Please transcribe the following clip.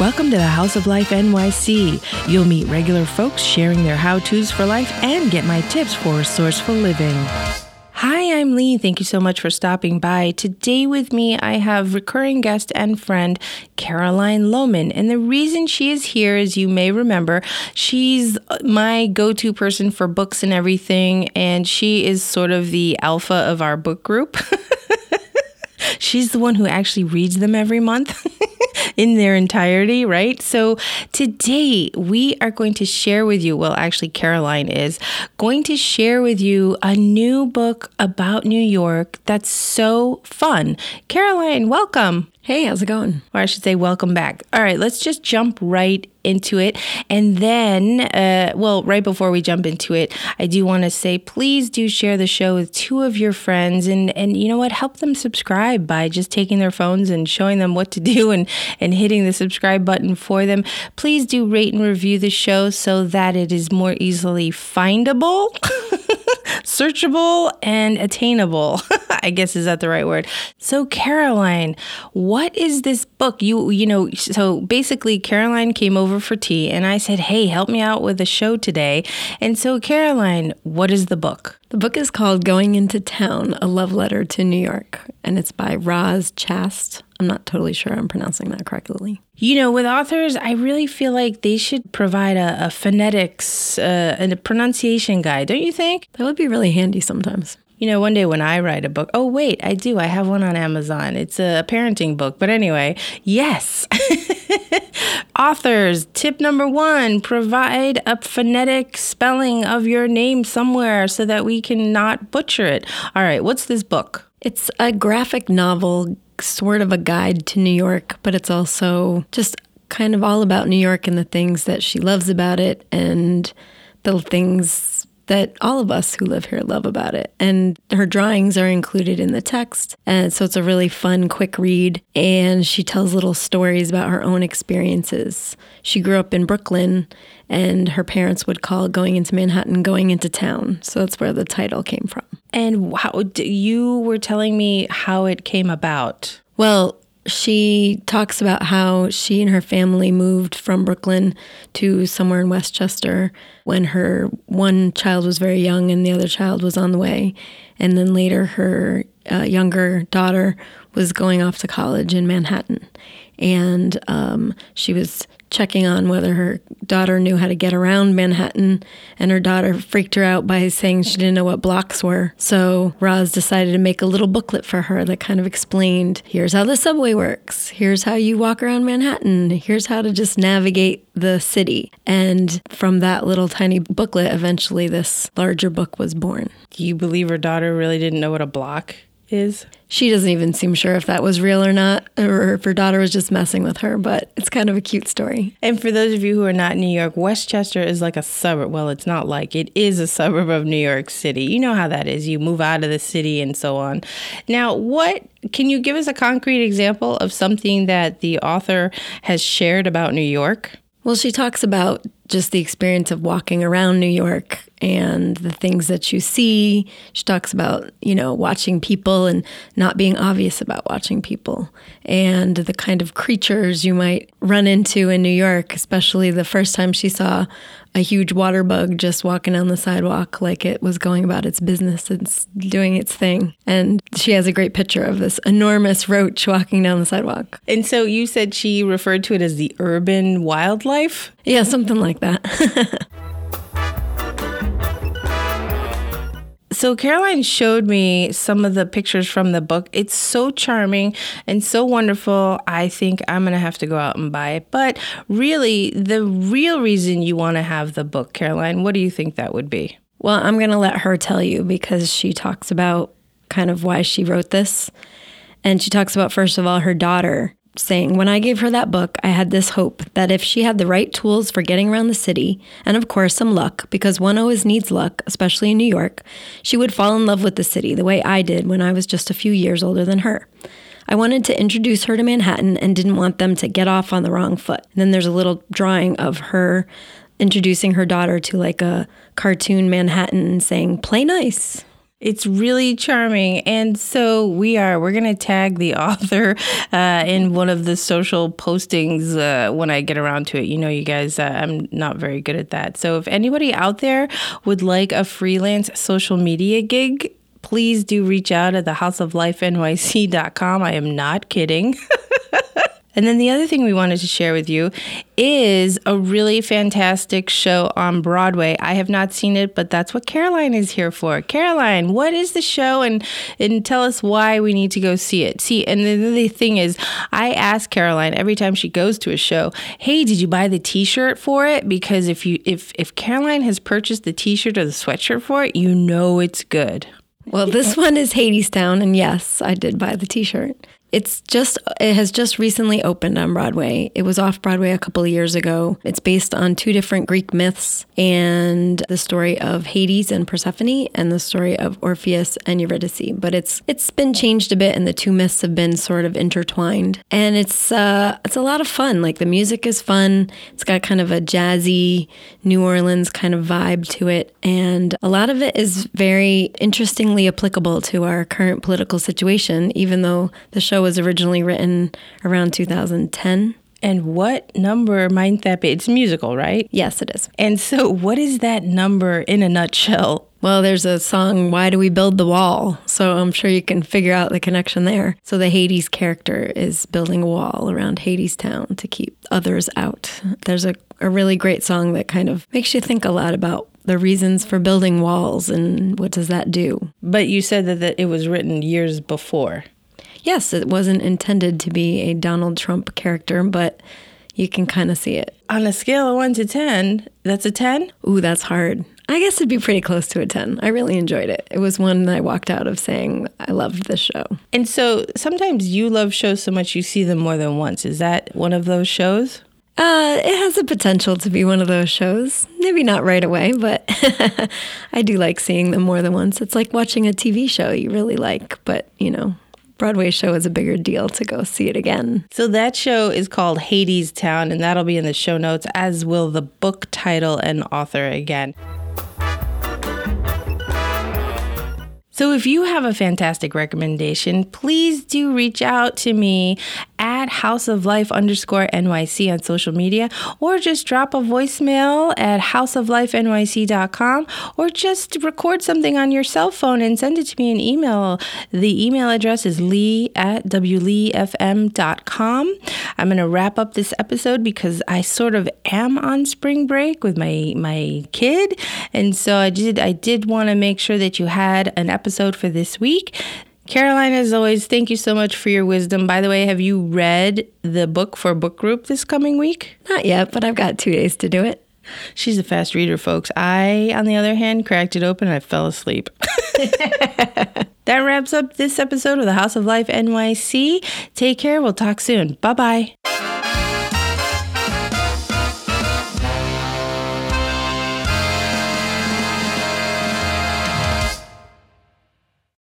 Welcome to the House of Life NYC. You'll meet regular folks sharing their how to's for life and get my tips for resourceful living. Hi, I'm Lee. Thank you so much for stopping by. Today with me, I have recurring guest and friend Caroline Lohman. And the reason she is here, as you may remember, she's uh, my go to person for books and everything. And she is sort of the alpha of our book group. she's the one who actually reads them every month. in their entirety, right? So today we are going to share with you, well, actually, Caroline is going to share with you a new book about New York that's so fun. Caroline, welcome. Hey, how's it going? Or I should say, welcome back. All right, let's just jump right into it. And then, uh, well, right before we jump into it, I do want to say, please do share the show with two of your friends, and and you know what, help them subscribe by just taking their phones and showing them what to do and and hitting the subscribe button for them. Please do rate and review the show so that it is more easily findable. searchable and attainable. I guess is that the right word. So Caroline, what is this book? You you know, so basically Caroline came over for tea and I said, "Hey, help me out with a show today." And so Caroline, what is the book? The book is called Going into Town: A Love Letter to New York, and it's by Roz Chast. I'm not totally sure I'm pronouncing that correctly. You know, with authors, I really feel like they should provide a, a phonetics uh, and a pronunciation guide, don't you think? That would be really handy sometimes. You know, one day when I write a book, oh, wait, I do. I have one on Amazon. It's a parenting book. But anyway, yes. Authors, tip number one provide a phonetic spelling of your name somewhere so that we can not butcher it. All right, what's this book? It's a graphic novel, sort of a guide to New York, but it's also just kind of all about New York and the things that she loves about it and the things that all of us who live here love about it. And her drawings are included in the text. And so it's a really fun, quick read. And she tells little stories about her own experiences. She grew up in Brooklyn, and her parents would call going into Manhattan going into town. So that's where the title came from. And how you were telling me how it came about. Well, she talks about how she and her family moved from Brooklyn to somewhere in Westchester when her one child was very young and the other child was on the way. And then later, her uh, younger daughter was going off to college in Manhattan. And um, she was checking on whether her daughter knew how to get around Manhattan, and her daughter freaked her out by saying she didn't know what blocks were. So Roz decided to make a little booklet for her that kind of explained here's how the subway works, here's how you walk around Manhattan, here's how to just navigate the city. And from that little tiny booklet, eventually this larger book was born. Do you believe her daughter really didn't know what a block is? She doesn't even seem sure if that was real or not, or if her daughter was just messing with her, but it's kind of a cute story. And for those of you who are not in New York, Westchester is like a suburb. Well, it's not like it is a suburb of New York City. You know how that is. You move out of the city and so on. Now, what can you give us a concrete example of something that the author has shared about New York? Well, she talks about just the experience of walking around New York and the things that you see. She talks about, you know, watching people and not being obvious about watching people and the kind of creatures you might run into in New York, especially the first time she saw a huge water bug just walking down the sidewalk like it was going about its business and doing its thing. And she has a great picture of this enormous roach walking down the sidewalk. And so you said she referred to it as the urban wildlife? Yeah, something like that. so Caroline showed me some of the pictures from the book. It's so charming and so wonderful. I think I'm going to have to go out and buy it. But really, the real reason you want to have the book, Caroline, what do you think that would be? Well, I'm going to let her tell you because she talks about kind of why she wrote this. And she talks about, first of all, her daughter saying, When I gave her that book, I had this hope that if she had the right tools for getting around the city, and of course some luck, because one always needs luck, especially in New York, she would fall in love with the city the way I did when I was just a few years older than her. I wanted to introduce her to Manhattan and didn't want them to get off on the wrong foot. And then there's a little drawing of her introducing her daughter to like a cartoon Manhattan saying, Play nice. It's really charming. And so we are, we're going to tag the author uh, in one of the social postings uh, when I get around to it. You know, you guys, uh, I'm not very good at that. So if anybody out there would like a freelance social media gig, please do reach out at thehouseoflifenyc.com. I am not kidding. And then the other thing we wanted to share with you is a really fantastic show on Broadway. I have not seen it, but that's what Caroline is here for. Caroline, what is the show and and tell us why we need to go see it. See, and the, the thing is, I ask Caroline every time she goes to a show, "Hey, did you buy the t-shirt for it?" Because if you if if Caroline has purchased the t-shirt or the sweatshirt for it, you know it's good. Well, this one is Hadestown, and yes, I did buy the t shirt. It's just, it has just recently opened on Broadway. It was off Broadway a couple of years ago. It's based on two different Greek myths and the story of Hades and Persephone and the story of Orpheus and Eurydice. But it's it's been changed a bit and the two myths have been sort of intertwined. And it's uh it's a lot of fun. Like the music is fun. It's got kind of a jazzy New Orleans kind of vibe to it. And a lot of it is very interestingly applicable to our current political situation, even though the show was originally written around 2010. And what number might that be? It's musical, right? Yes, it is. And so, what is that number in a nutshell? Well, there's a song, Why Do We Build the Wall? So I'm sure you can figure out the connection there. So the Hades character is building a wall around Hadestown to keep others out. There's a, a really great song that kind of makes you think a lot about the reasons for building walls and what does that do. But you said that, that it was written years before. Yes, it wasn't intended to be a Donald Trump character, but you can kind of see it. On a scale of 1 to 10, that's a 10? Ooh, that's hard. I guess it'd be pretty close to a 10. I really enjoyed it. It was one that I walked out of saying, I loved this show. And so sometimes you love shows so much you see them more than once. Is that one of those shows? Uh, it has the potential to be one of those shows. Maybe not right away, but I do like seeing them more than once. It's like watching a TV show you really like, but, you know, Broadway show is a bigger deal to go see it again. So that show is called Hadestown, and that'll be in the show notes, as will the book title and author again. So if you have a fantastic recommendation, please do reach out to me at House of Life underscore NYC on social media, or just drop a voicemail at houseoflifenyc.com, or just record something on your cell phone and send it to me in email. The email address is lee at wleefm.com. I'm going to wrap up this episode because I sort of am on spring break with my, my kid. And so I did, I did want to make sure that you had an episode for this week. Caroline, as always, thank you so much for your wisdom. By the way, have you read the book for book group this coming week? Not yet, but I've got two days to do it. She's a fast reader, folks. I, on the other hand, cracked it open and I fell asleep. that wraps up this episode of the House of Life NYC. Take care. We'll talk soon. Bye bye.